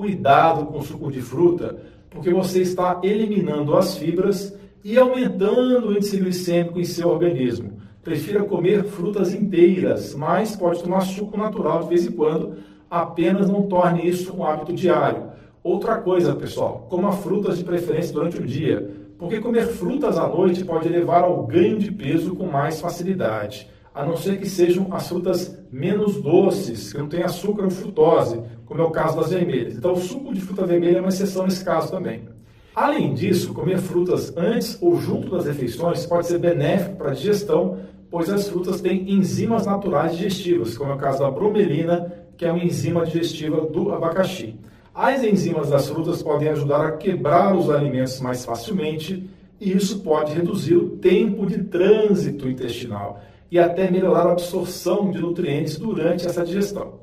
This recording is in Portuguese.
cuidado com o suco de fruta, porque você está eliminando as fibras e aumentando o índice glicêmico em seu organismo. Prefira comer frutas inteiras, mas pode tomar suco natural de vez em quando, apenas não torne isso um hábito diário. Outra coisa, pessoal, coma frutas de preferência durante o dia, porque comer frutas à noite pode levar ao ganho de peso com mais facilidade, a não ser que sejam as frutas menos doces, que não têm açúcar ou frutose, como é o caso das vermelhas. Então, o suco de fruta vermelha é uma exceção nesse caso também. Além disso, comer frutas antes ou junto das refeições pode ser benéfico para a digestão, pois as frutas têm enzimas naturais digestivas, como é o caso da bromelina, que é uma enzima digestiva do abacaxi. As enzimas das frutas podem ajudar a quebrar os alimentos mais facilmente e isso pode reduzir o tempo de trânsito intestinal e até melhorar a absorção de nutrientes durante essa digestão.